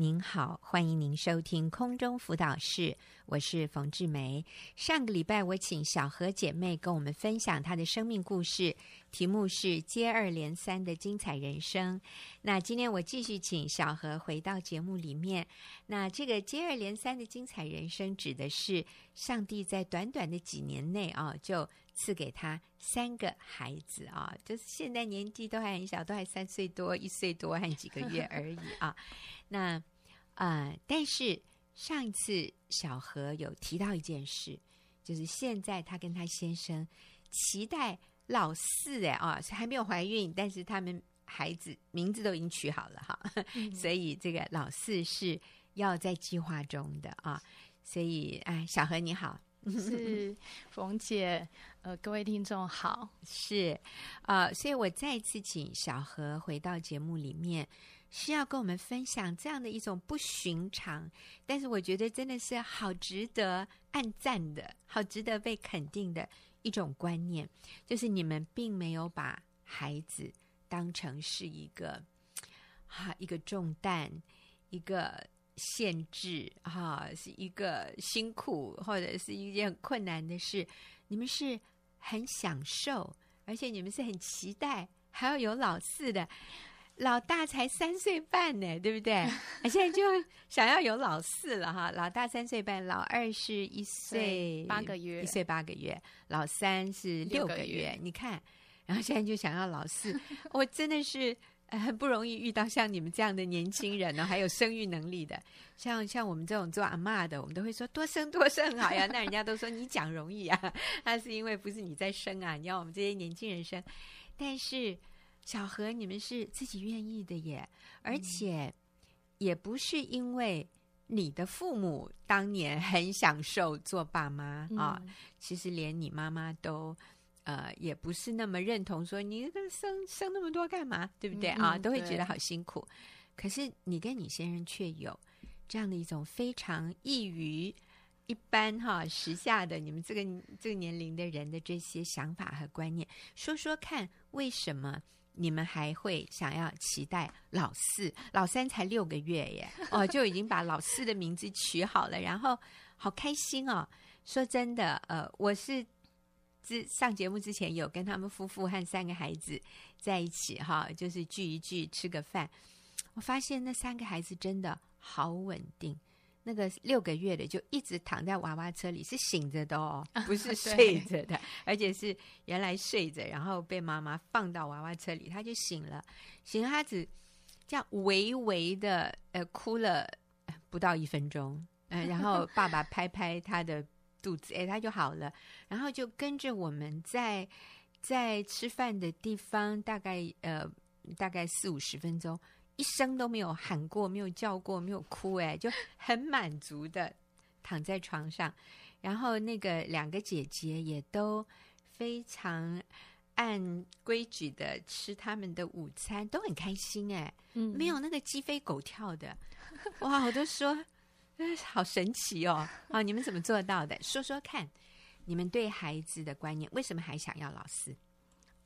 您好，欢迎您收听空中辅导室，我是冯志梅。上个礼拜我请小何姐妹跟我们分享她的生命故事，题目是接二连三的精彩人生。那今天我继续请小何回到节目里面。那这个接二连三的精彩人生，指的是上帝在短短的几年内啊，就赐给他三个孩子啊，就是现在年纪都还很小，都还三岁多、一岁多和几个月而已啊。那、呃，但是上一次小何有提到一件事，就是现在他跟他先生期待老四哎啊，还没有怀孕，但是他们孩子名字都已经取好了哈，嗯、所以这个老四是要在计划中的啊。所以哎，小何你好，是冯姐，呃，各位听众好，是啊、呃，所以我再次请小何回到节目里面。需要跟我们分享这样的一种不寻常，但是我觉得真的是好值得按赞的，好值得被肯定的一种观念，就是你们并没有把孩子当成是一个哈一个重担，一个限制哈，是一个辛苦或者是一件困难的事，你们是很享受，而且你们是很期待还要有老四的。老大才三岁半呢，对不对？现在就想要有老四了哈。老大三岁半，老二是一岁八个月，一岁八个月，老三是六个月。个月你看，然后现在就想要老四，我真的是很不容易遇到像你们这样的年轻人呢，还有生育能力的。像像我们这种做阿嬷的，我们都会说多生多生好呀。那人家都说你讲容易啊，那是因为不是你在生啊，你要我们这些年轻人生，但是。小何，你们是自己愿意的耶，而且也不是因为你的父母当年很享受做爸妈、嗯、啊，其实连你妈妈都呃也不是那么认同，说你生生那么多干嘛，对不对、嗯、啊？都会觉得好辛苦。可是你跟你先生却有这样的一种非常异于一般哈时下的你们这个这个年龄的人的这些想法和观念，说说看为什么？你们还会想要期待老四、老三才六个月耶，哦，就已经把老四的名字取好了，然后好开心哦。说真的，呃，我是之上节目之前有跟他们夫妇和三个孩子在一起哈，就是聚一聚吃个饭，我发现那三个孩子真的好稳定。那个六个月的就一直躺在娃娃车里，是醒着的哦，不是睡着的，而且是原来睡着，然后被妈妈放到娃娃车里，他就醒了。醒了，他只这样微微的呃哭了不到一分钟，呃，然后爸爸拍拍他的肚子，哎，他就好了，然后就跟着我们在在吃饭的地方，大概呃大概四五十分钟。一声都没有喊过，没有叫过，没有哭，哎，就很满足的躺在床上。然后那个两个姐姐也都非常按规矩的吃他们的午餐，都很开心，哎，嗯，没有那个鸡飞狗跳的。哇，我都说，好神奇哦！啊，你们怎么做到的？说说看，你们对孩子的观念，为什么还想要老师？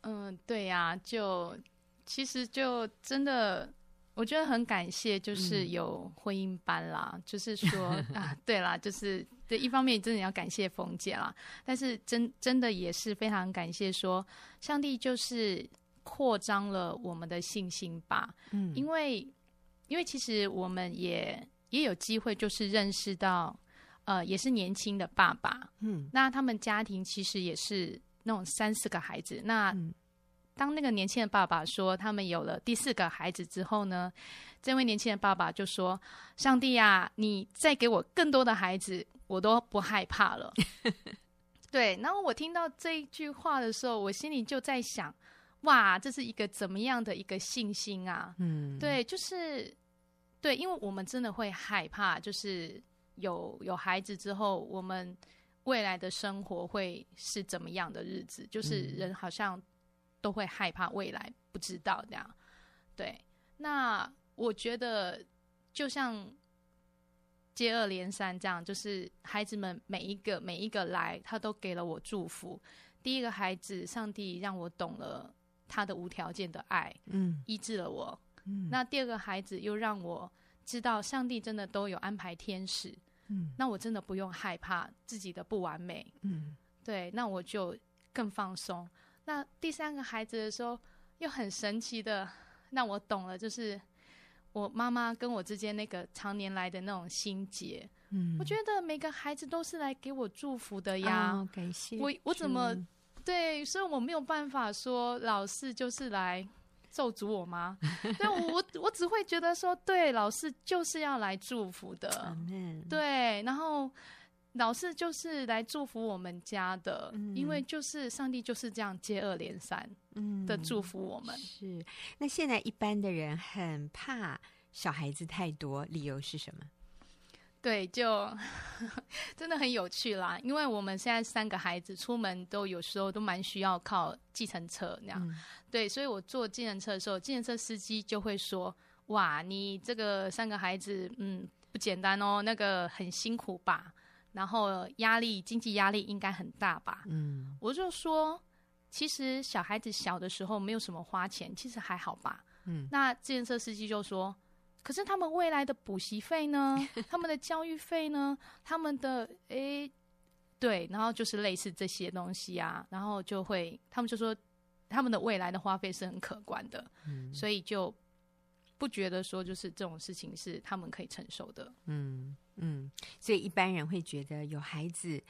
嗯，对呀，就其实就真的。我觉得很感谢，就是有婚姻班啦，嗯、就是说啊，对啦，就是对，一方面真的要感谢冯姐啦，但是真真的也是非常感谢，说上帝就是扩张了我们的信心吧，嗯，因为因为其实我们也也有机会，就是认识到，呃，也是年轻的爸爸，嗯，那他们家庭其实也是那种三四个孩子，那。嗯当那个年轻的爸爸说他们有了第四个孩子之后呢，这位年轻的爸爸就说：“上帝啊，你再给我更多的孩子，我都不害怕了。”对。然后我听到这一句话的时候，我心里就在想：哇，这是一个怎么样的一个信心啊？嗯，对，就是对，因为我们真的会害怕，就是有有孩子之后，我们未来的生活会是怎么样的日子？就是人好像。都会害怕未来不知道这样，对。那我觉得就像接二连三这样，就是孩子们每一个每一个来，他都给了我祝福。第一个孩子，上帝让我懂了他的无条件的爱，嗯，医治了我。嗯。那第二个孩子又让我知道上帝真的都有安排天使，嗯，那我真的不用害怕自己的不完美，嗯，对，那我就更放松。那第三个孩子的时候，又很神奇的，那我懂了，就是我妈妈跟我之间那个常年来的那种心结。嗯，我觉得每个孩子都是来给我祝福的呀。哦，感谢。我我怎么对？所以我没有办法说老师就是来咒诅我吗？对，我我只会觉得说，对，老师就是要来祝福的。对，然后。老师就是来祝福我们家的，嗯、因为就是上帝就是这样接二连三的祝福我们。嗯、是，那现在一般的人很怕小孩子太多，理由是什么？对，就 真的很有趣啦。因为我们现在三个孩子出门都有时候都蛮需要靠计程车那样。嗯、对，所以我坐计程车的时候，计程车司机就会说：“哇，你这个三个孩子，嗯，不简单哦，那个很辛苦吧？”然后压力，经济压力应该很大吧？嗯，我就说，其实小孩子小的时候没有什么花钱，其实还好吧。嗯，那计程车司机就说，可是他们未来的补习费呢？他们的教育费呢？他们的诶，对，然后就是类似这些东西啊，然后就会他们就说，他们的未来的花费是很可观的，嗯，所以就不觉得说就是这种事情是他们可以承受的，嗯。嗯，所以一般人会觉得有孩子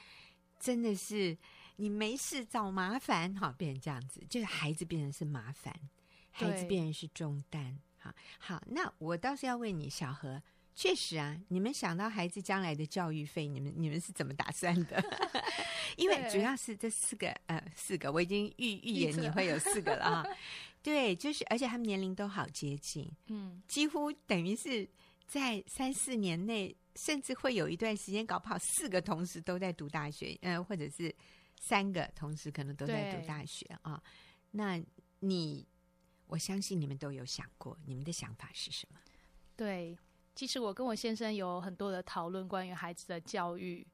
真的是你没事找麻烦，哈，变成这样子，就是孩子变成是麻烦，孩子变成是重担，好好。那我倒是要问你，小何，确实啊，你们想到孩子将来的教育费，你们你们是怎么打算的？因为主要是这四个呃四个，我已经预预言你会有四个了啊。对，就是而且他们年龄都好接近，嗯，几乎等于是在三四年内。甚至会有一段时间，搞不好四个同时都在读大学，呃，或者是三个同时可能都在读大学啊。那你，我相信你们都有想过，你们的想法是什么？对，其实我跟我先生有很多的讨论关于孩子的教育。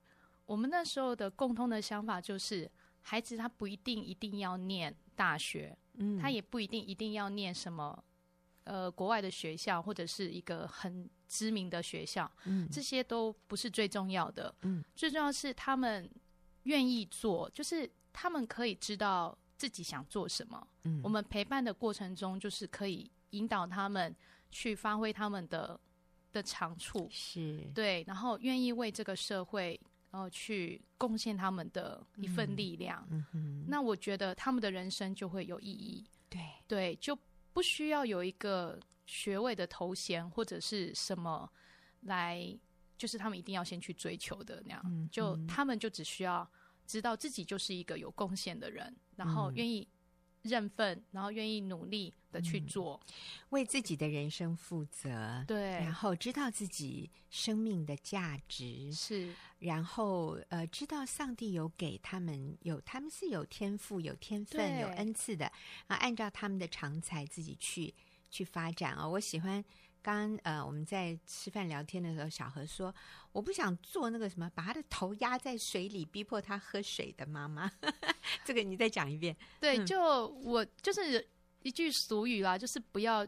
我们那时候的共通的想法就是，孩子他不一定一定要念大学，嗯，他也不一定一定要念什么。呃，国外的学校或者是一个很知名的学校，嗯，这些都不是最重要的，嗯，最重要是他们愿意做，就是他们可以知道自己想做什么，嗯，我们陪伴的过程中，就是可以引导他们去发挥他们的的长处，是。对，然后愿意为这个社会，然后去贡献他们的一份力量，嗯，嗯，那我觉得他们的人生就会有意义，对。对，就。不需要有一个学位的头衔或者是什么来，就是他们一定要先去追求的那样。就他们就只需要知道自己就是一个有贡献的人，然后愿意认份，然后愿意努力的去做，嗯，为自己的人生负责。对，然后知道自己生命的价值是，然后呃，知道上帝有给他们有他们是有天赋、有天分、有恩赐的啊，按照他们的长才自己去去发展啊，哦。我喜欢刚刚呃我们在吃饭聊天的时候，小何说我不想做那个什么把他的头压在水里逼迫他喝水的妈妈。这个你再讲一遍。对，就我就是。一句俗语啦，就是不要，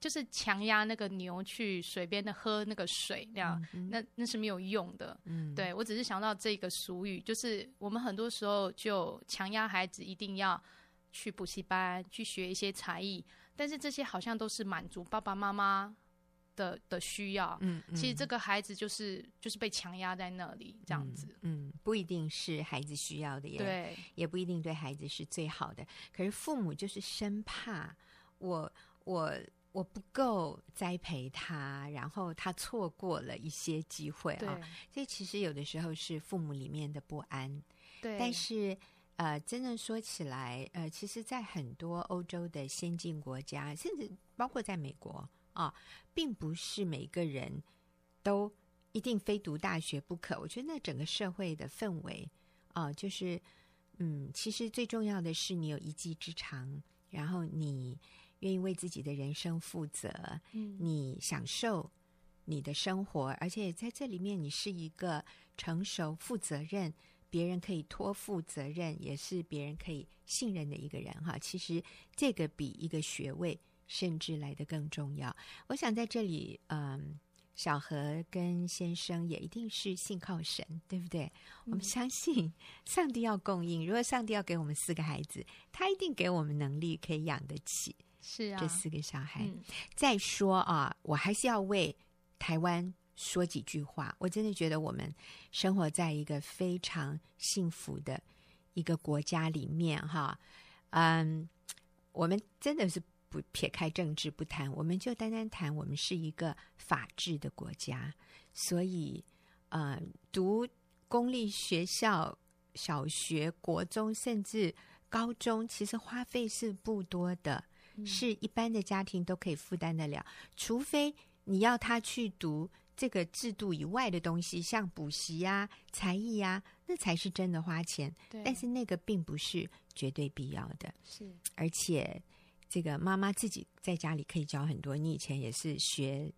就是强压那个牛去水边的喝那个水，那样，那那是没有用的。嗯，对，我只是想到这个俗语，就是我们很多时候就强压孩子一定要去补习班去学一些才艺，但是这些好像都是满足爸爸妈妈。的的需要，嗯，嗯，其实这个孩子就是就是被强压在那里这样子，嗯，嗯，不一定是孩子需要的，也对，也不一定对孩子是最好的。可是父母就是生怕我我我不够栽培他，然后他错过了一些机会啊，对所以其实有的时候是父母里面的不安，对。但是呃，真正说起来，呃，其实，在很多欧洲的先进国家，甚至包括在美国。啊，并不是每个人都一定非读大学不可。我觉得那整个社会的氛围啊，就是嗯，其实最重要的是你有一技之长，然后你愿意为自己的人生负责，嗯，你享受你的生活，而且在这里面你是一个成熟、负责任，别人可以托付责任，也是别人可以信任的一个人哈。其实这个比一个学位。甚至来的更重要。我想在这里，嗯，小何跟先生也一定是信靠神，对不对？嗯、我们相信上帝要供应。如果上帝要给我们四个孩子，他一定给我们能力可以养得起。是啊，这四个小孩。嗯、再说啊，我还是要为台湾说几句话。我真的觉得我们生活在一个非常幸福的一个国家里面，哈，嗯，我们真的是。不撇开政治不谈，我们就单单谈，我们是一个法治的国家，所以，呃，读公立学校、小学、国中甚至高中，其实花费是不多的，嗯、是一般的家庭都可以负担得了。除非你要他去读这个制度以外的东西，像补习呀、才艺呀，那才是真的花钱。对但是那个并不是绝对必要的，是而且。这个妈妈自己在家里可以教很多。你以前也是学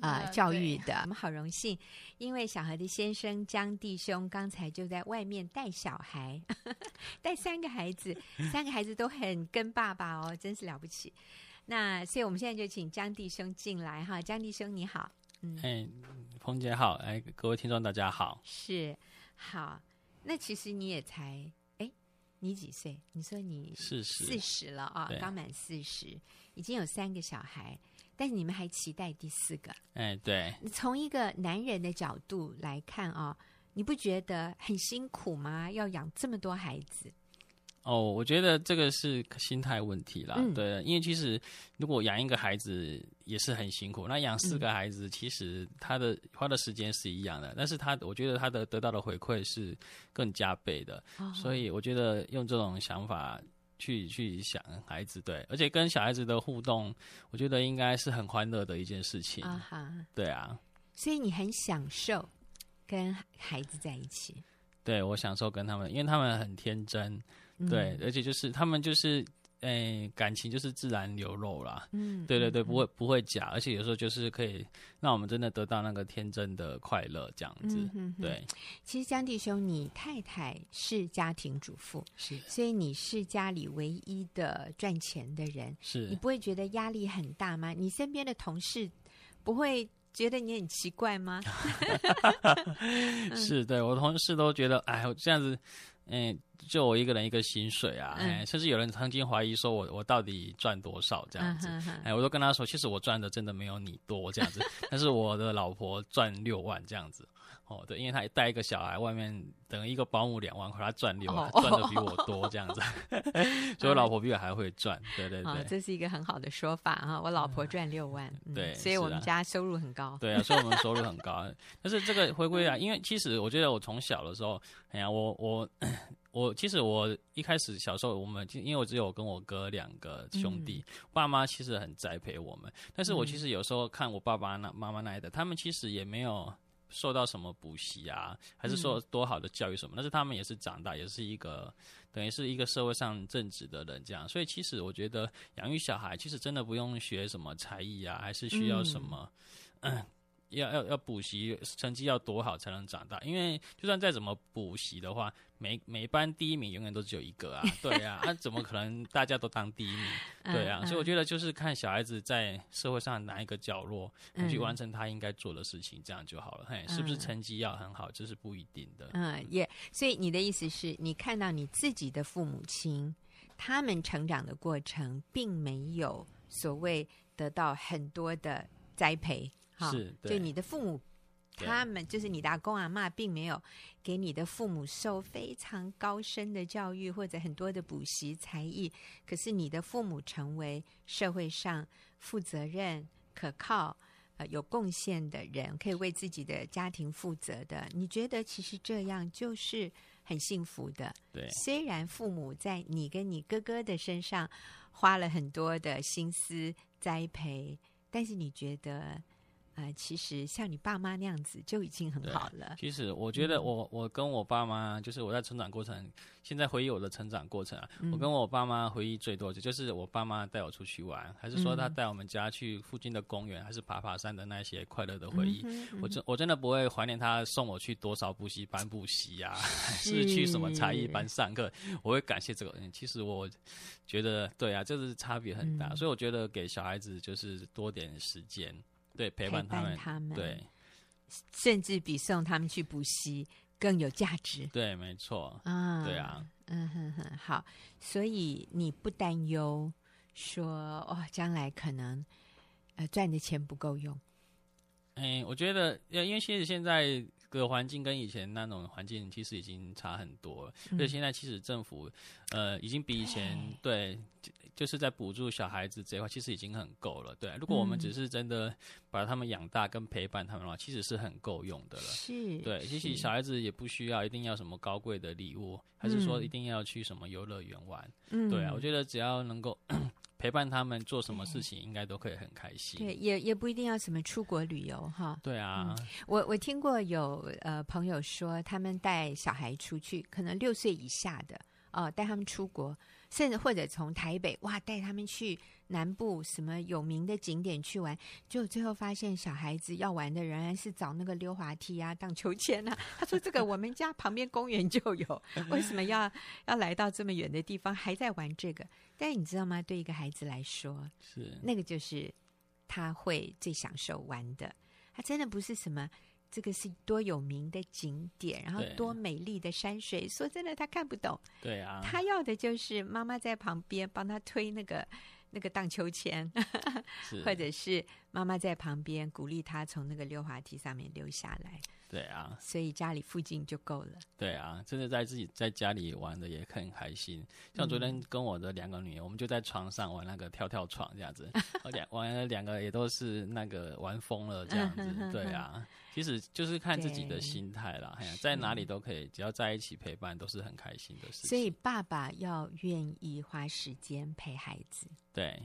呃、嗯、教育的，我们好荣幸，因为小何的先生江弟兄刚才就在外面带小孩，带三个孩子，三个孩子都很跟爸爸哦，真是了不起。那所以我们现在就请江弟兄进来哈，江弟兄你好，嗯，哎，彭姐好，哎，各位听众大家好，是好，那其实你也才。哎你几岁？你说你四十四十了啊，刚满四十，已经有三个小孩，但是你们还期待第四个？哎，对。从一个男人的角度来看啊，你不觉得很辛苦吗？要养这么多孩子？哦，我觉得这个是心态问题啦。嗯、对，因为其实如果养一个孩子也是很辛苦，那养四个孩子其实他的花的时间是一样的，嗯、但是他我觉得他的得到的回馈是更加倍的。哦、所以我觉得用这种想法去去想孩子，对，而且跟小孩子的互动，我觉得应该是很欢乐的一件事情。啊哈，对啊。所以你很享受跟孩子在一起？对，我享受跟他们，因为他们很天真。对，而且就是他们就是，诶，感情就是自然流露啦。嗯，对对对，不会不会假，而且有时候就是可以让我们真的得到那个天真的快乐，这样子。对。其实江弟兄，你太太是家庭主妇，是，所以你是家里唯一的赚钱的人，是你不会觉得压力很大吗？你身边的同事不会觉得你很奇怪吗？是，对，我同事都觉得，哎，我这样子。嗯，就我一个人一个薪水啊，甚至有人曾经怀疑说我我到底赚多少这样子，嗯、哼哼哎，我都跟他说，其实我赚的真的没有你多这样子，但是我的老婆赚六万这样子。哦，对，因为他带一个小孩，外面等一个保姆两万块，他赚六万，赚的比我多这样子，所以我老婆比我还会赚，对对对、哦，这是一个很好的说法哈。我老婆赚六万，嗯、对，所以我们家收入很高，对啊，所以我们收入很高。但是这个回归啊，因为其实我觉得我从小的时候，哎呀，我我我其实我一开始小时候，我们因为我只有跟我哥两个兄弟，嗯、爸妈其实很栽培我们，但是我其实有时候看我爸爸那妈妈那一代，他们其实也没有。受到什么补习啊，还是说多好的教育什么？嗯、但是他们也是长大，也是一个等于是一个社会上正直的人这样。所以其实我觉得养育小孩，其实真的不用学什么才艺啊，还是需要什么，嗯。嗯 要要要补习，成绩要多好才能长大？因为就算再怎么补习的话，每每班第一名永远都只有一个啊，对啊，那、啊、怎么可能大家都当第一名？对啊，所以我觉得就是看小孩子在社会上哪一个角落去完成他应该做的事情，这样就好了。嘿，是不是成绩要很好，这是不一定的。嗯，也、yeah, 所以你的意思是你看到你自己的父母亲，他们成长的过程，并没有所谓得到很多的栽培。好，是，就你的父母，他们就是你的阿公阿妈，并没有给你的父母受非常高深的教育或者很多的补习才艺。可是你的父母成为社会上负责任、可靠、呃有贡献的人，可以为自己的家庭负责的。你觉得其实这样就是很幸福的。对，虽然父母在你跟你哥哥的身上花了很多的心思栽培，但是你觉得。呃，其实像你爸妈那样子就已经很好了。其实我觉得我，我我跟我爸妈，就是我在成长过程，现在回忆我的成长过程啊，嗯、我跟我爸妈回忆最多的就是我爸妈带我出去玩，还是说他带我们家去附近的公园，还是爬爬山的那些快乐的回忆。嗯嗯、我真我真的不会怀念他送我去多少补习班补习呀，还是去什么才艺班上课，我会感谢这个人。其实我觉得，对啊，这是差别很大，嗯、所以我觉得给小孩子就是多点时间。对，陪伴他们，他们。对，甚至比送他们去补习更有价值。对，没错。啊，对啊，嗯哼哼，好，所以你不担忧说哦，将来可能呃赚的钱不够用。哎，我觉得，因为其实现在的环境跟以前那种环境其实已经差很多了，所以现在其实政府呃已经比以前对。就是在补助小孩子这一块，其实已经很够了。对，如果我们只是真的把他们养大跟陪伴他们的话，其实是很够用的了。是，对，其实小孩子也不需要一定要什么高贵的礼物，还是说一定要去什么游乐园玩。嗯，对啊，我觉得只要能够陪伴他们做什么事情，应该都可以很开心。对，也也不一定要什么出国旅游哈。对啊，嗯，我我听过有呃朋友说，他们带小孩出去，可能六岁以下的哦，带他们出国。甚至或者从台北哇带他们去南部什么有名的景点去玩，就最后发现小孩子要玩的仍然是找那个溜滑梯啊、荡秋千啊。他说：“这个我们家旁边公园就有，为什么要要来到这么远的地方还在玩这个？”但是你知道吗？对一个孩子来说，是那个就是他会最享受玩的。他真的不是什么。这个是多有名的景点，然后多美丽的山水。说真的，他看不懂。对啊，他要的就是妈妈在旁边帮他推那个那个荡秋千，或者是妈妈在旁边鼓励他从那个溜滑梯上面溜下来。对啊，所以家里附近就够了。对啊，真的在自己在家里玩的也很开心。像昨天跟我的两个女儿，嗯、我们就在床上玩那个跳跳床这样子，两玩了两个也都是那个玩疯了这样子。对啊，其实就是看自己的心态啦。哎呀，在哪里都可以，只要在一起陪伴，都是很开心的事情。所以爸爸要愿意花时间陪孩子。对，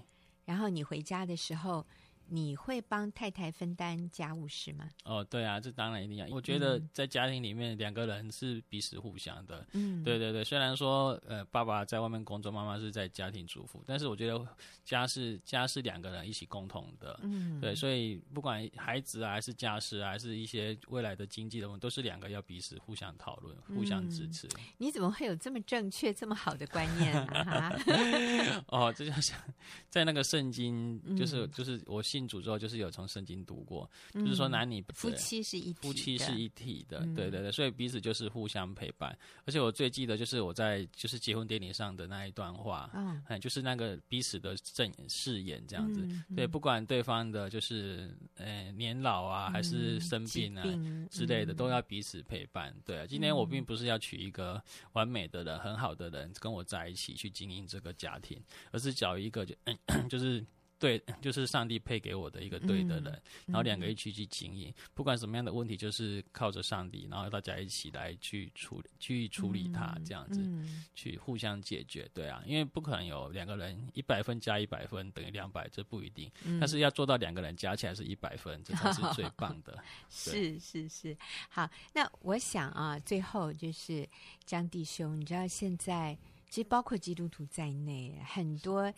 然后你回家的时候。你会帮太太分担家务事吗？哦，对啊，这当然一定要。我觉得在家庭里面，两个人是彼此互相的。嗯，对对对。虽然说，呃，爸爸在外面工作，妈妈是在家庭主妇，但是我觉得家是家是两个人一起共同的。嗯，对，所以不管孩子啊，还是家事啊，还是一些未来的经济的问题，都是两个要彼此互相讨论、互相支持。嗯，你怎么会有这么正确、这么好的观念啊？哦，这就像 在那个圣经，就是就是我信。主之后就是有从圣经读过，嗯、就是说男女夫妻是一夫妻是一体的，嗯、对对对，所以彼此就是互相陪伴。而且我最记得就是我在就是结婚典礼上的那一段话，嗯，就是那个彼此的证誓言这样子，对，不管对方的就是呃年老啊还是生病啊之类的，嗯、都要彼此陪伴。对啊，今天我并不是要娶一个完美的人、很好的人跟我在一起去经营这个家庭，而是找一个就 就是。对，就是上帝配给我的一个对的人，嗯、然后两个一起去经营，嗯、不管什么样的问题，就是靠着上帝，然后大家一起来去处理，去处理它，这样子，嗯、去互相解决。对啊，因为不可能有两个人一百分加一百分等于两百，这不一定。嗯、但是要做到两个人加起来是一百分，这才是最棒的。是是是，好，那我想啊，最后就是张弟兄，你知道现在。其实包括基督徒在内，很多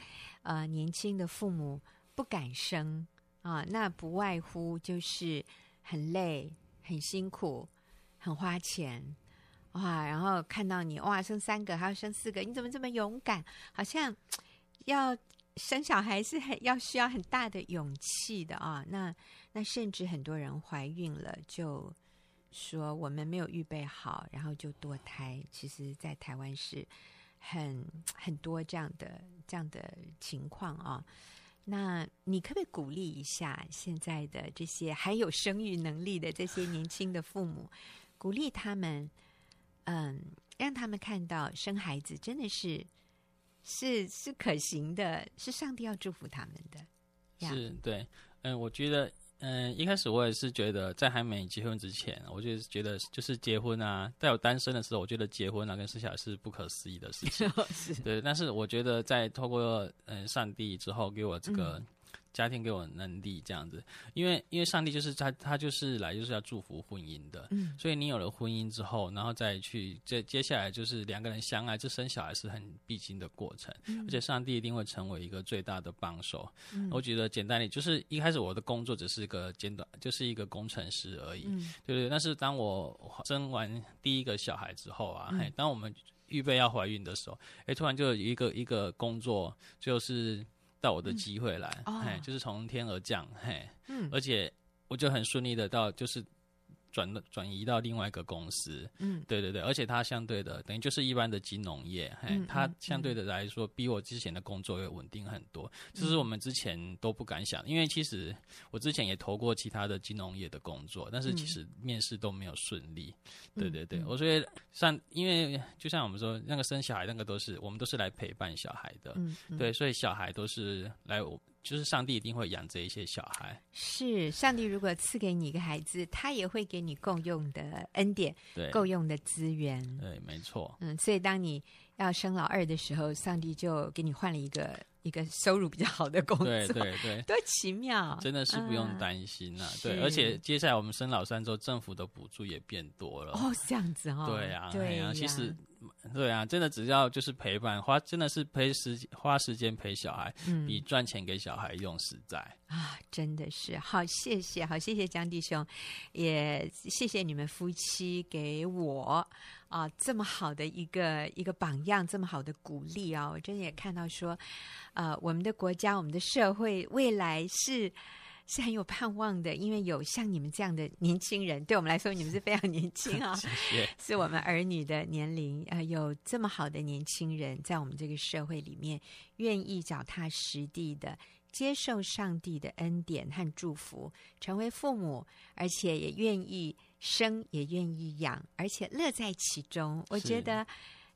呃年轻的父母不敢生啊，那不外乎就是很累、很辛苦、很花钱哇。然后看到你哇，生三个还要生四个，你怎么这么勇敢？好像要生小孩是很要需要很大的勇气的啊。那那甚至很多人怀孕了，就说我们没有预备好，然后就堕胎。其实，在台湾是。很很多这样的这样的情况啊，那你可不可以鼓励一下现在的这些还有生育能力的这些年轻的父母，鼓励他们，嗯，让他们看到生孩子真的是是是可行的，是上帝要祝福他们的。是，对，嗯，我觉得。嗯，一开始我也是觉得，在还没结婚之前，我就觉得就是结婚啊，在我单身的时候，我觉得结婚啊跟生小孩是不可思议的事情。对，但是我觉得在透过嗯上帝之后给我这个。嗯家庭给我能力这样子，因为因为上帝就是他，他就是来就是要祝福婚姻的，嗯，所以你有了婚姻之后，然后再去接接下来就是两个人相爱，这生小孩是很必经的过程，嗯，而且上帝一定会成为一个最大的帮手。嗯，我觉得简单点就是一开始我的工作只是一个简短，就是一个工程师而已，嗯，对不对？但是当我生完第一个小孩之后啊，嘿，当我们预备要怀孕的时候，哎，突然就有一个一个工作就是。到我的机会来，嗯、嘿，就是从天而降，嘿，嗯，而且我就很顺利的到就是。转转移到另外一个公司，嗯，对对对，而且它相对的等于就是一般的金融业，嘿，嗯、它相对的来说比我之前的工作要稳定很多，这、嗯、是我们之前都不敢想，因为其实我之前也投过其他的金融业的工作，但是其实面试都没有顺利，嗯、对对对，我觉得像因为就像我们说那个生小孩那个都是我们都是来陪伴小孩的，对，所以小孩都是来我。就是上帝一定会养这一些小孩。是上帝如果赐给你一个孩子，他也会给你够用的恩典，对，够用的资源。对，没错。嗯，所以当你要生老二的时候，上帝就给你换了一个一个收入比较好的工作。对对对，多奇妙！真的是不用担心呐、对，而且接下来我们生老三之后，政府的补助也变多了。哦，这样子哦。对啊，对呀、啊，其实。对啊，真的只要就是陪伴，花真的是陪时花时间陪小孩，嗯、比赚钱给小孩用实在啊！真的是好，谢谢，好谢谢江弟兄，也谢谢你们夫妻给我啊这么好的一个一个榜样，这么好的鼓励啊！我真的也看到说，呃，我们的国家，我们的社会未来是。是很有盼望的，因为有像你们这样的年轻人，对我们来说，你们是非常年轻啊，是我们儿女的年龄啊、呃，有这么好的年轻人在我们这个社会里面，愿意脚踏实地的接受上帝的恩典和祝福，成为父母，而且也愿意生，也愿意养，而且乐在其中。我觉得。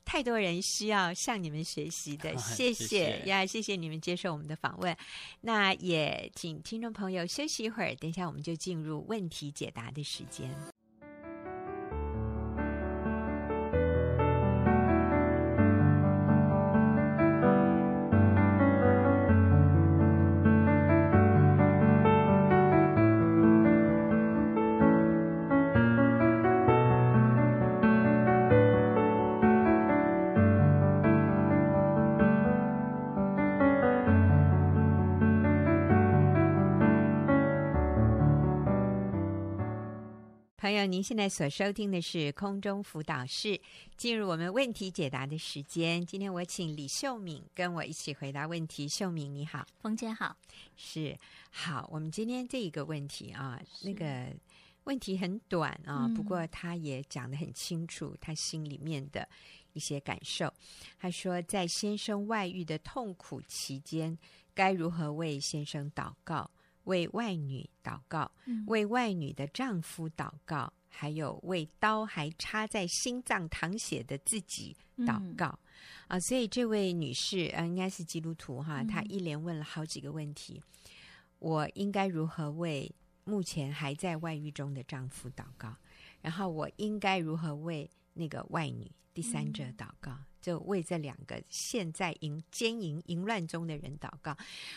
太多人需要向你们学习的，谢谢呀，谢谢你们接受我们的访问。那也请听众朋友休息一会儿，等一下我们就进入问题解答的时间。朋友，您现在所收听的是空中辅导室，进入我们问题解答的时间。今天我请李秀敏跟我一起回答问题。秀敏你好，冯姐好，是好。我们今天这一个问题啊，那个问题很短啊，嗯、不过他也讲得很清楚，他心里面的一些感受。他说，在先生外遇的痛苦期间，该如何为先生祷告？为外女祷告，为外女的丈夫祷告，还有为刀还插在心脏淌血的自己祷告、嗯、啊！所以这位女士，呃，应该是基督徒哈，她一连问了好几个问题。嗯、我应该如何为目前还在外遇中的丈夫祷告？然后我应该如何为那个外女第三者祷告？嗯就为这两个现在淫奸淫淫乱中的人祷告，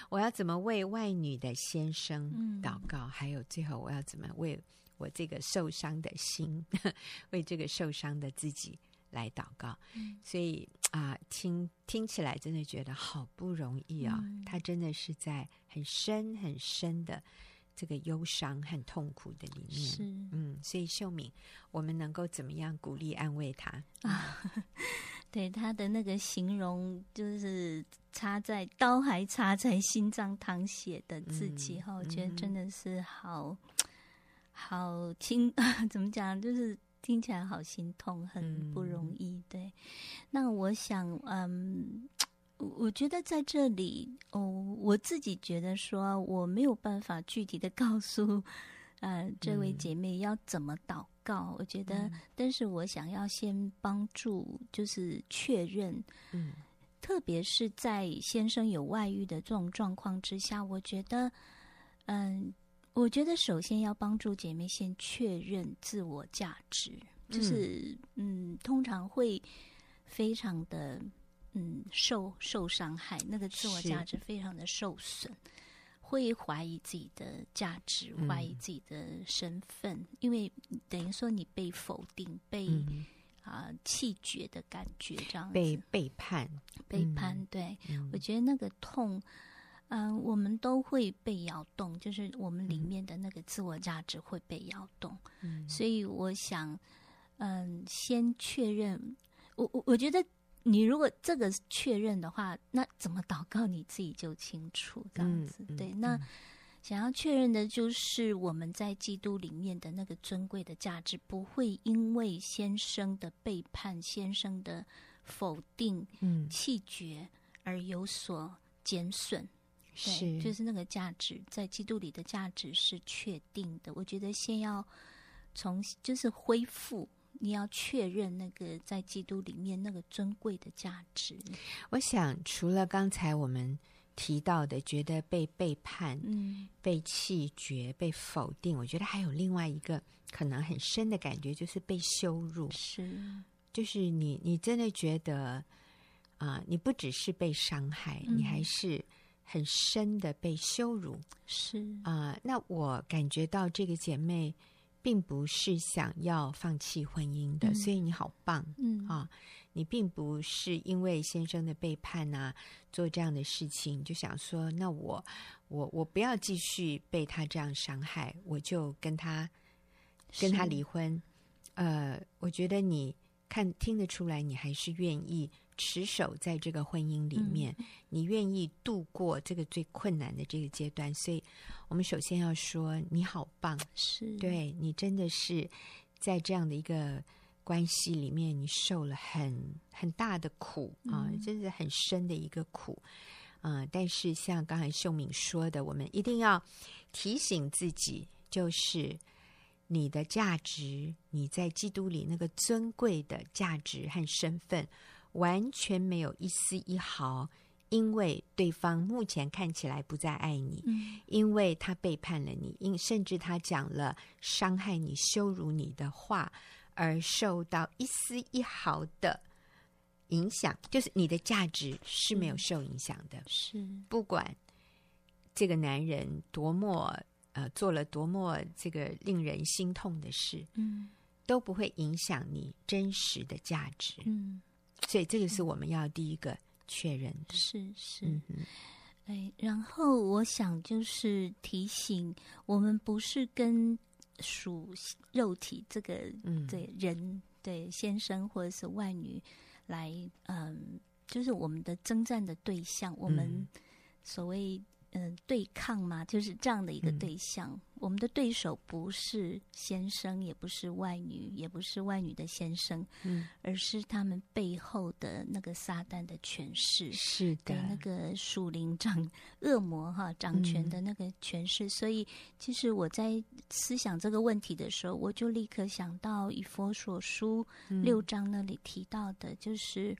我要怎么为外女的先生祷告？嗯、还有最后我要怎么为我这个受伤的心，为这个受伤的自己来祷告？嗯、所以啊，听听起来真的觉得好不容易啊！嗯、他真的是在很深很深的这个忧伤和痛苦的里面。是嗯，所以秀敏，我们能够怎么样鼓励安慰他啊？对他的那个形容，就是插在刀还插在心脏淌血的自己哈，嗯、我觉得真的是好好听，怎么讲？就是听起来好心痛，很不容易。嗯、对，那我想，嗯，我觉得在这里，哦，我自己觉得说，我没有办法具体的告诉。呃，这位姐妹要怎么祷告？嗯、我觉得，但是我想要先帮助，就是确认，嗯，特别是在先生有外遇的这种状况之下，我觉得，嗯，我觉得首先要帮助姐妹先确认自我价值，就是，嗯，嗯，通常会非常的，嗯，受受伤害，那个自我价值非常的受损。会怀疑自己的价值，怀疑自己的身份，嗯、因为等于说你被否定、被啊、嗯呃、弃绝的感觉，这样子被背叛、背叛。对，嗯、我觉得那个痛，嗯、呃，我们都会被摇动，就是我们里面的那个自我价值会被摇动。嗯，所以我想，嗯、呃，先确认，我我我觉得。你如果这个确认的话，那怎么祷告你自己就清楚这样子。嗯、对，那想要确认的就是我们在基督里面的那个尊贵的价值，不会因为先生的背叛、先生的否定、嗯弃绝而有所减损。对，是，就是那个价值在基督里的价值是确定的。我觉得先要从就是恢复。你要确认那个在基督里面那个尊贵的价值。我想，除了刚才我们提到的，觉得被背叛、嗯，被弃绝、被否定，我觉得还有另外一个可能很深的感觉，就是被羞辱。是，就是你，你真的觉得啊、呃，你不只是被伤害，嗯、你还是很深的被羞辱。是啊、呃，那我感觉到这个姐妹。并不是想要放弃婚姻的，嗯、所以你好棒，嗯啊，你并不是因为先生的背叛啊，做这样的事情，就想说，那我我我不要继续被他这样伤害，我就跟他跟他离婚。呃，我觉得你看听得出来，你还是愿意。持守在这个婚姻里面，嗯、你愿意度过这个最困难的这个阶段，所以我们首先要说你好棒，是对你真的是在这样的一个关系里面，你受了很很大的苦啊，真、呃、是很深的一个苦啊、呃。但是像刚才秀敏说的，我们一定要提醒自己，就是你的价值，你在基督里那个尊贵的价值和身份。完全没有一丝一毫，因为对方目前看起来不再爱你，嗯、因为他背叛了你，因甚至他讲了伤害你、羞辱你的话，而受到一丝一毫的影响，就是你的价值是没有受影响的。是，不管这个男人多么呃做了多么这个令人心痛的事，嗯，都不会影响你真实的价值。嗯。所以这个是我们要第一个确认的，是是，嗯，哎，然后我想就是提醒我们，不是跟属肉体这个嗯。对人对先生或者是外女来，嗯，就是我们的征战的对象，我们所谓。嗯，对抗嘛，就是这样的一个对象。嗯、我们的对手不是先生，也不是外女，也不是外女的先生，嗯，而是他们背后的那个撒旦的权势，是的，那个属灵掌恶魔哈掌权的那个权势。嗯、所以，其实我在思想这个问题的时候，我就立刻想到以佛所书六章那里提到的，就是。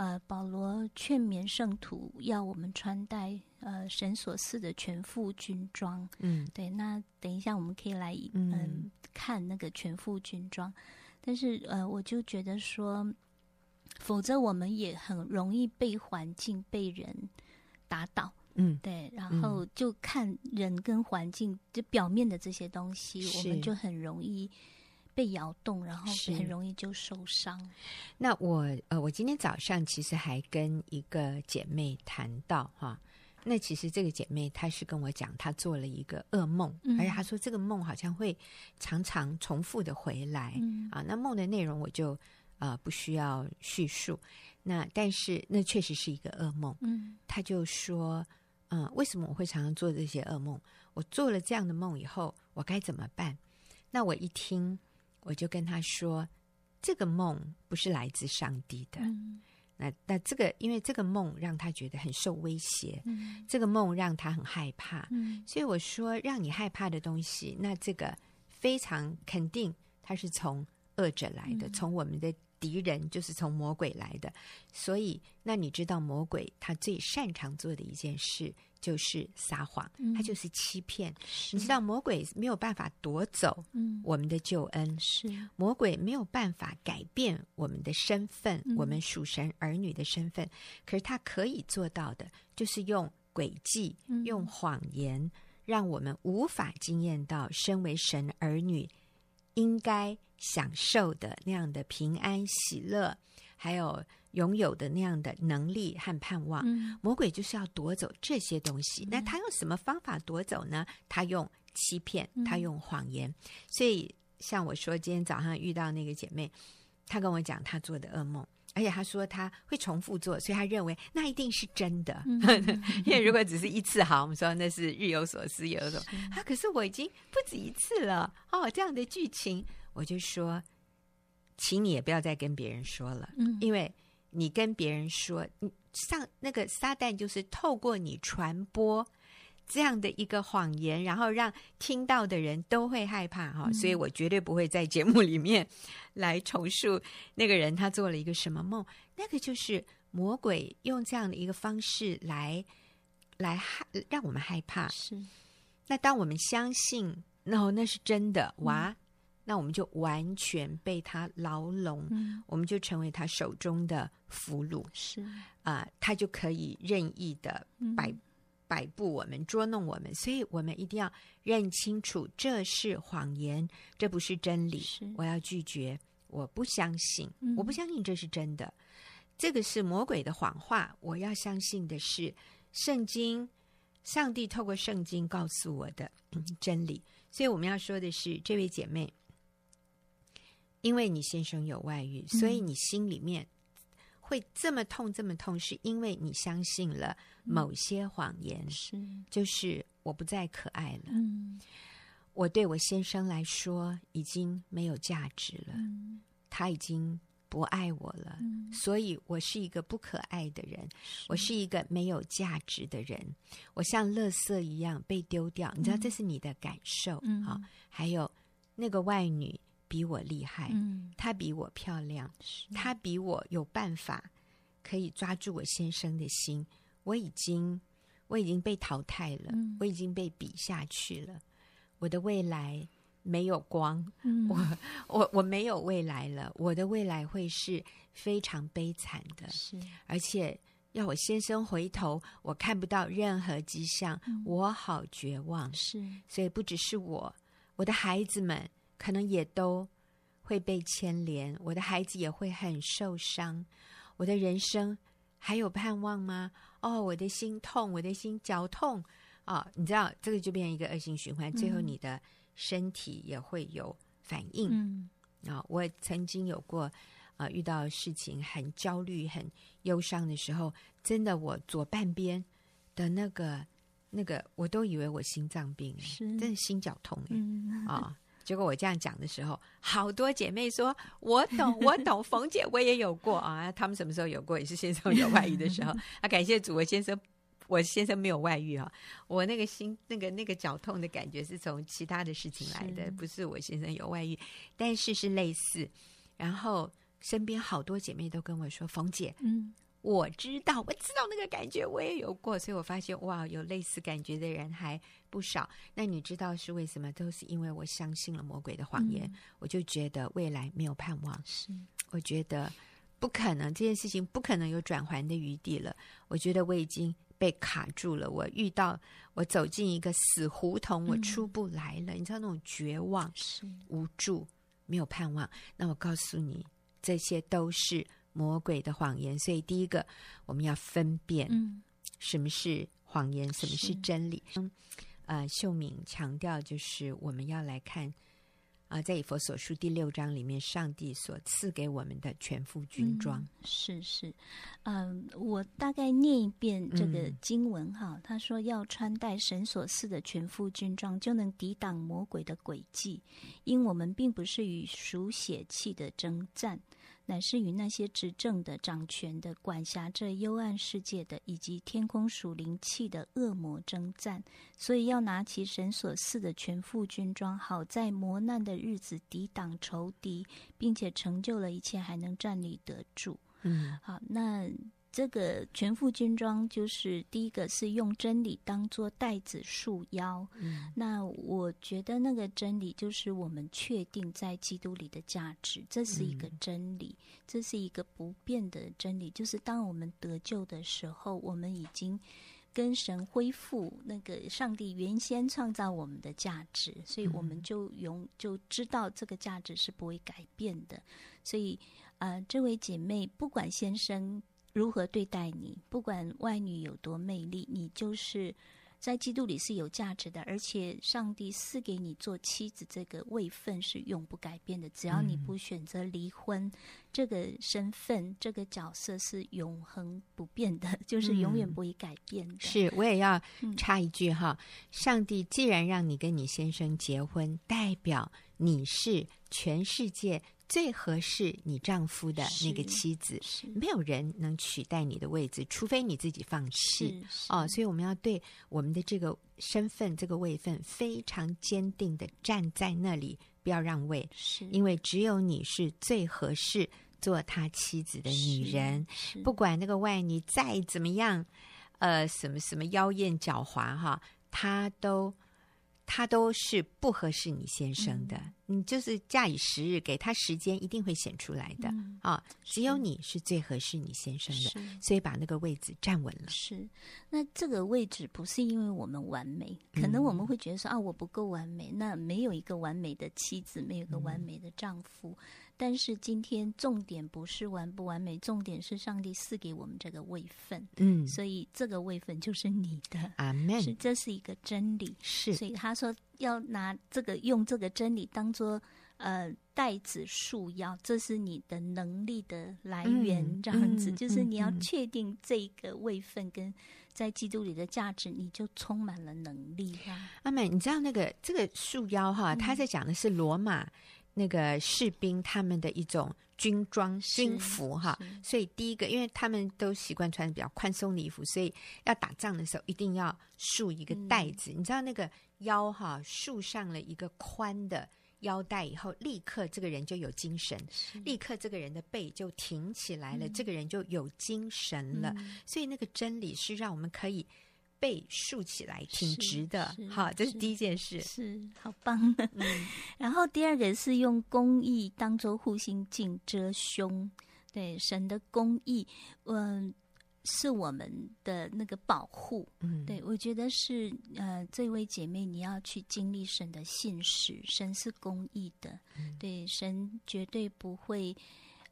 呃，保罗劝勉圣徒要我们穿戴呃神所赐的全副军装。嗯，对。那等一下我们可以来嗯、呃、看那个全副军装，但是呃，我就觉得说，否则我们也很容易被环境、被人打倒。嗯，对。然后就看人跟环境就表面的这些东西，我们就很容易。被摇动，然后很容易就受伤。那我呃，我今天早上其实还跟一个姐妹谈到哈，那其实这个姐妹她是跟我讲，她做了一个噩梦，嗯、而且她说这个梦好像会常常重复的回来、嗯、啊。那梦的内容我就呃不需要叙述。那但是那确实是一个噩梦。嗯，她就说，嗯、呃，为什么我会常常做这些噩梦？我做了这样的梦以后，我该怎么办？那我一听。我就跟他说，这个梦不是来自上帝的。嗯、那那这个，因为这个梦让他觉得很受威胁，嗯、这个梦让他很害怕。嗯、所以我说，让你害怕的东西，那这个非常肯定，它是从恶者来的，嗯、从我们的敌人，就是从魔鬼来的。所以，那你知道魔鬼他最擅长做的一件事？就是撒谎，他就是欺骗。嗯、你知道，魔鬼没有办法夺走我们的救恩，嗯、是魔鬼没有办法改变我们的身份，嗯、我们属神儿女的身份。可是他可以做到的，就是用诡计、嗯、用谎言，让我们无法惊艳到身为神儿女应该享受的那样的平安喜乐，还有。拥有的那样的能力和盼望，嗯、魔鬼就是要夺走这些东西。嗯、那他用什么方法夺走呢？他用欺骗，他用谎言。嗯、所以，像我说，今天早上遇到那个姐妹，她跟我讲她做的噩梦，而且他说他会重复做，所以他认为那一定是真的。嗯、因为如果只是一次，好，我们说那是日有所思夜有所。啊，可是我已经不止一次了哦，这样的剧情，我就说，请你也不要再跟别人说了，嗯，因为你跟别人说，你上那个撒旦就是透过你传播。这样的一个谎言，然后让听到的人都会害怕哈，所以我绝对不会在节目里面来重述那个人他做了一个什么梦，那个就是魔鬼用这样的一个方式来来害让我们害怕。是，那当我们相信，no，那是真的哇，那我们就完全被他牢笼，我们就成为他手中的俘虏。是啊，他就可以任意的摆。摆布我们，捉弄我们，所以我们一定要认清楚，这是谎言，这不是真理。我要拒绝，我不相信，嗯、我不相信这是真的，这个是魔鬼的谎话。我要相信的是圣经，上帝透过圣经告诉我的 真理。所以我们要说的是，这位姐妹，因为你先生有外遇，所以你心里面。会这么痛，这么痛，是因为你相信了某些谎言，嗯、是。就是我不再可爱了，嗯，我对我先生来说已经没有价值了，嗯、他已经不爱我了，嗯、所以我是一个不可爱的人，是。我是一个没有价值的人，我像垃圾一样被丢掉，你知道这是你的感受，嗯、好，还有那个外女。比我厉害，嗯，她比我漂亮，她比我有办法可以抓住我先生的心。我已经我已经被淘汰了，嗯，我已经被比下去了。我的未来没有光，嗯，我我我没有未来了。我的未来会是非常悲惨的，是，而且要我先生回头，我看不到任何迹象，嗯，我好绝望。是，所以不只是我，我的孩子们。可能也都会被牵连，我的孩子也会很受伤。我的人生还有盼望吗？哦，我的心痛，我的心绞痛啊、哦！你知道，这个就变成一个恶性循环，最后你的身体也会有反应。嗯啊、哦，我曾经有过啊、呃，遇到事情很焦虑、很忧伤的时候，真的，我左半边的那个那个，我都以为我心脏病，是真的心绞痛，嗯啊。哦结果我这样讲的时候，好多姐妹说：“我懂，我懂。”冯姐，我也有过啊。他们什么时候有过？也是先生有外遇的时候。啊，感谢主，我先生，我先生没有外遇啊。我那个心，那个那个绞痛的感觉是从其他的事情来的，是不是我先生有外遇，但是是类似。然后身边好多姐妹都跟我说：“冯姐，嗯。”我知道，我知道那个感觉，我也有过，所以我发现哇，有类似感觉的人还不少。那你知道是为什么？都是因为我相信了魔鬼的谎言，嗯、我就觉得未来没有盼望。是，我觉得不可能，这件事情不可能有转圜的余地了。我觉得我已经被卡住了，我遇到我走进一个死胡同，我出不来了。嗯、你知道那种绝望、是无助、没有盼望。那我告诉你，这些都是。魔鬼的谎言，所以第一个我们要分辨，什么是谎言，嗯、什么是真理。嗯，呃，秀敏强调就是我们要来看啊、呃，在以佛所书第六章里面，上帝所赐给我们的全副军装。嗯、是是，嗯、呃，我大概念一遍这个经文哈。嗯、他说要穿戴神所赐的全副军装，就能抵挡魔鬼的诡计，因我们并不是与属血气的征战。乃是与那些执政的、掌权的、管辖这幽暗世界的，以及天空属灵气的恶魔征战，所以要拿起神所赐的全副军装，好在磨难的日子抵挡仇敌，并且成就了一切，还能站立得住。嗯，好，那。这个全副军装就是第一个是用真理当做带子束腰。嗯，那我觉得那个真理就是我们确定在基督里的价值，这是一个真理，嗯、这是一个不变的真理。就是当我们得救的时候，我们已经跟神恢复那个上帝原先创造我们的价值，所以我们就永就知道这个价值是不会改变的。所以，呃，这位姐妹，不管先生。如何对待你？不管外女有多魅力，你就是在基督里是有价值的，而且上帝赐给你做妻子这个位分是永不改变的。只要你不选择离婚，嗯、这个身份、这个角色是永恒不变的，就是永远不会改变的。嗯、是我也要插一句哈，嗯、上帝既然让你跟你先生结婚，代表你是全世界。最合适你丈夫的那个妻子，没有人能取代你的位置，除非你自己放弃哦。所以我们要对我们的这个身份、这个位分非常坚定的站在那里，不要让位，是因为只有你是最合适做他妻子的女人。不管那个外女再怎么样，呃，什么什么妖艳狡猾哈，他都。他都是不合适你先生的，你、嗯、就是假以时日，给他时间，一定会显出来的啊！只有你是最合适你先生的，所以把那个位置站稳了。是，那这个位置不是因为我们完美，可能我们会觉得说、嗯、啊，我不够完美，那没有一个完美的妻子，没有一个完美的丈夫。嗯但是今天重点不是完不完美，重点是上帝赐给我们这个位分，嗯，所以这个位分就是你的，阿门。是，这是一个真理，是。所以他说要拿这个用这个真理当做呃袋子束腰，这是你的能力的来源，嗯、这样子、嗯、就是你要确定这个位分跟在基督里的价值，你就充满了能力。阿门，你知道那个这个束腰哈，他在讲的是罗马。那个士兵他们的一种军装军服哈，所以第一个，因为他们都习惯穿比较宽松的衣服，所以要打仗的时候一定要束一个带子。嗯、你知道那个腰哈，束上了一个宽的腰带以后，立刻这个人就有精神，立刻这个人的背就挺起来了，嗯、这个人就有精神了。嗯、所以那个真理是让我们可以。被竖起来，挺直的，好，这是第一件事，是好 棒。嗯，然后第二个是用公义当做护心镜遮胸，对神的公义，嗯，是我们的那个保护。嗯，对我觉得是，呃，这位姐妹你要去经历神的信实，神是公义的，嗯、对神绝对不会，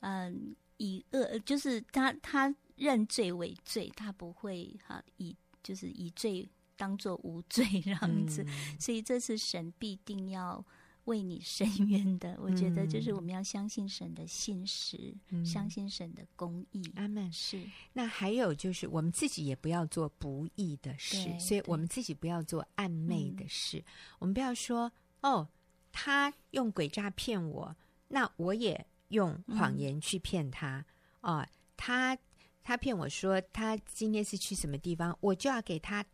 嗯，以恶，就是他他认罪为罪，他不会哈以。就是以罪当做无罪 这样子，嗯、所以这是神必定要为你伸冤的。嗯、我觉得就是我们要相信神的信实，嗯、相信神的公义。阿门。是。那还有就是我们自己也不要做不义的事，所以我们自己不要做暧昧的事。嗯、我们不要说哦，他用诡诈骗我，那我也用谎言去骗他啊、他。他骗我说他今天是去什么地方，我就要给他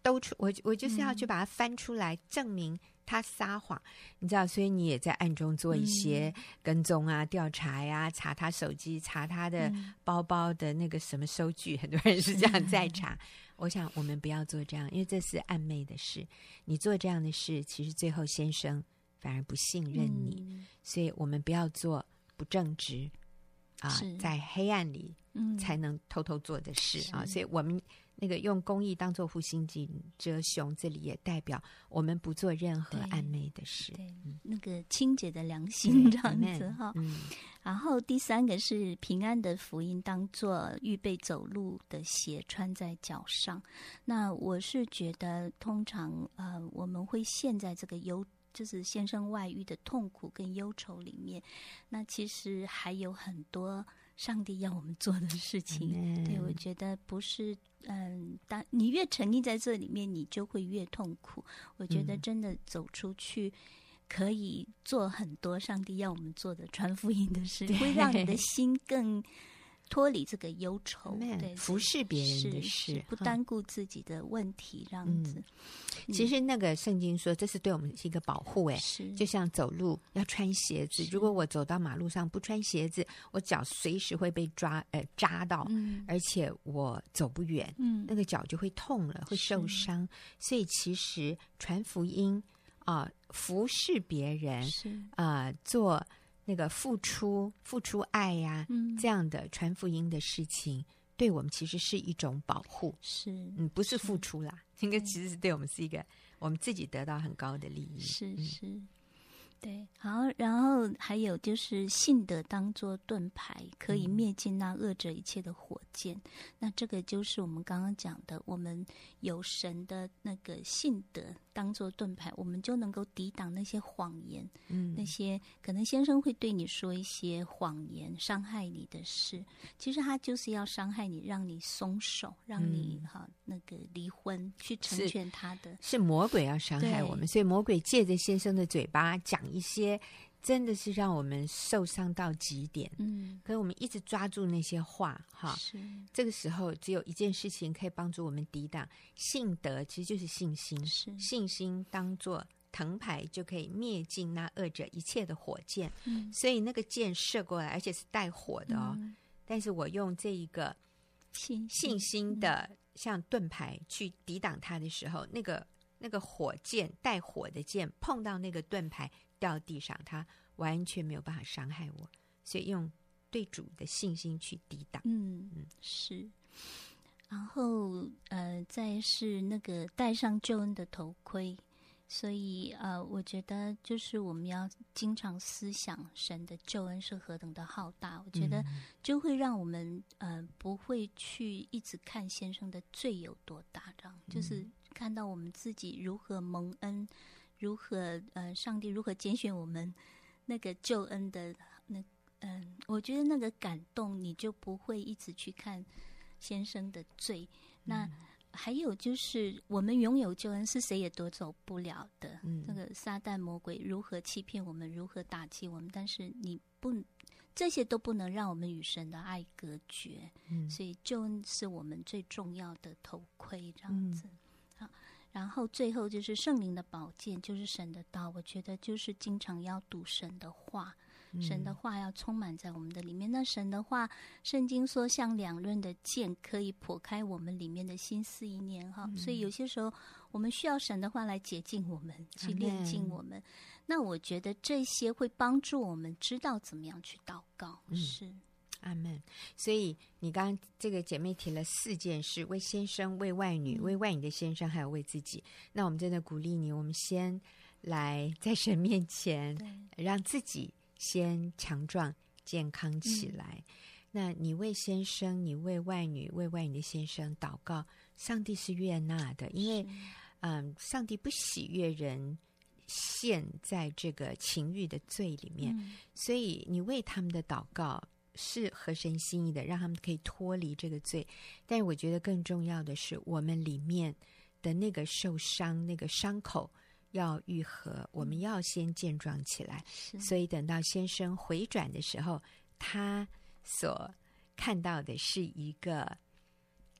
兜出，我我就是要去把他翻出来，证明他撒谎，嗯、你知道，所以你也在暗中做一些跟踪啊、调查呀、啊，查他手机，查他的包包的那个什么收据，很多人是这样在查。我想我们不要做这样，因为这是暧昧的事。你做这样的事，其实最后先生反而不信任你，嗯、所以我们不要做不正直啊，是在黑暗里。嗯，才能偷偷做的事啊，所以我们那个用公益当做护心镜遮胸，这里也代表我们不做任何暧昧的事，对，那个清洁的良心这样子哈。嗯，然后第三个是平安的福音，当做预备走路的鞋穿在脚上。那我是觉得，通常呃，我们会陷在这个忧，就是先生外遇的痛苦跟忧愁里面。那其实还有很多。上帝要我们做的事情.对，我觉得不是，嗯，当你越沉溺在这里面，你就会越痛苦。我觉得真的走出去，可以做很多上帝要我们做的传福音的事，对 会让你的心更。脱离这个忧愁，对，服侍别人的事，不单顾自己的问题，这样子。其实那个圣经说，这是对我们一个保护，哎，是，就像走路要穿鞋子，如果我走到马路上不穿鞋子，我脚随时会被抓，呃，扎到，而且我走不远，嗯，那个脚就会痛了，会受伤。所以其实传福音啊，服侍别人，是。啊，做。那个付出、付出爱呀、啊，嗯、这样的传福音的事情，对我们其实是一种保护。是，嗯，不是付出啦，应该其实是对我们是一个我们自己得到很高的利益。是是，嗯、对。好，然后还有就是信德当做盾牌，可以灭尽那恶者一切的火箭。那这个就是我们刚刚讲的，我们有神的那个信德当做盾牌，我们就能够抵挡那些谎言。嗯，那些可能先生会对你说一些谎言，伤害你的事，其实他就是要伤害你，让你松手，让你哈、嗯、那个离婚，去成全他的。是，是魔鬼要伤害我们，所以魔鬼借着先生的嘴巴讲一些。真的是让我们受伤到极点。嗯，可是我们一直抓住那些话，哈，是这个时候只有一件事情可以帮助我们抵挡。信德其实就是信心，是信心当做藤牌，就可以灭尽那恶者一切的火箭。嗯，所以那个箭射过来，而且是带火的哦。嗯，但是我用这一个信信心的像盾牌去抵挡它的时候，那个那个火箭带火的箭碰到那个盾牌。掉地上，他完全没有办法伤害我，所以用对主的信心去抵挡。嗯嗯，是。然后呃，再是那个戴上救恩的头盔，所以呃，我觉得就是我们要经常思想神的救恩是何等的浩大，我觉得就会让我们呃不会去一直看先生的罪有多大，这样就是看到我们自己如何蒙恩。如何呃，上帝如何拣选我们那个救恩的那嗯、呃，我觉得那个感动，你就不会一直去看先生的罪。那还有就是，我们拥有救恩，是谁也夺走不了的。嗯，那个撒旦魔鬼如何欺骗我们，如何打击我们，但是你不这些都不能让我们与神的爱隔绝。嗯，所以救恩是我们最重要的头盔，这样子。好。然后最后就是圣灵的宝剑，就是神的道。我觉得就是经常要读神的话，嗯、神的话要充满在我们的里面。那神的话，圣经说像两刃的剑，可以破开我们里面的心思意念。哈、嗯，所以有些时候我们需要神的话来洁净我们，去炼净我们。那我觉得这些会帮助我们知道怎么样去祷告。嗯、是。阿门。所以你刚刚这个姐妹提了四件事：为先生、为外女、为外女的先生，还有为自己。那我们真的鼓励你，我们先来在神面前，让自己先强壮、健康起来。嗯。那你为先生、你为外女、为外女的先生祷告，上帝是悦纳的，因为嗯，上帝不喜悦人陷在这个情欲的罪里面，嗯。所以你为他们的祷告。是合神心意的，让他们可以脱离这个罪。但是我觉得更重要的是，我们里面的那个受伤、那个伤口要愈合，我们要先健壮起来。所以等到先生回转的时候，他所看到的是一个，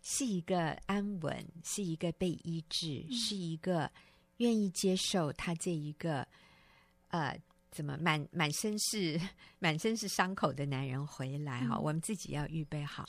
是一个安稳，是一个被医治，嗯、是一个愿意接受他这一个呃。怎么满满身是 满身是伤口的男人回来哈、嗯？我们自己要预备好，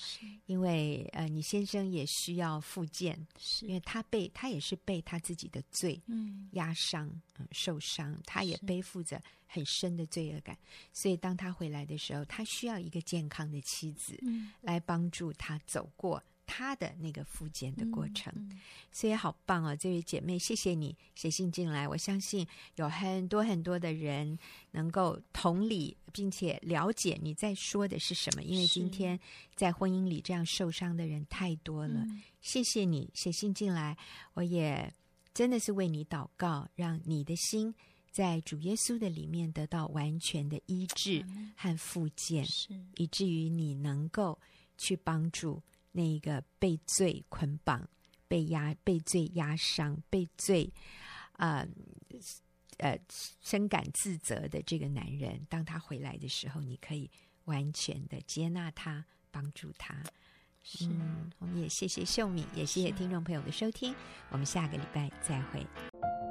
因为呃，你先生也需要复健，是。因为他被他也是被他自己的罪嗯。压伤嗯受伤，他也背负着很深的罪恶感，所以当他回来的时候，他需要一个健康的妻子嗯。来帮助他走过。他的那个复健的过程，嗯嗯，所以好棒哦！这位姐妹，谢谢你写信进来。我相信有很多很多的人能够同理，并且了解你在说的是什么。因为今天在婚姻里这样受伤的人太多了。谢谢你写信进来，我也真的是为你祷告，让你的心在主耶稣的里面得到完全的医治和复健，以至于你能够去帮助。那一个被罪捆绑、被压、被罪压伤、被罪啊呃，呃深感自责的这个男人，当他回来的时候，你可以完全的接纳他，帮助他。是，嗯，我们也谢谢秀敏，也谢谢听众朋友的收听，我们下个礼拜再会。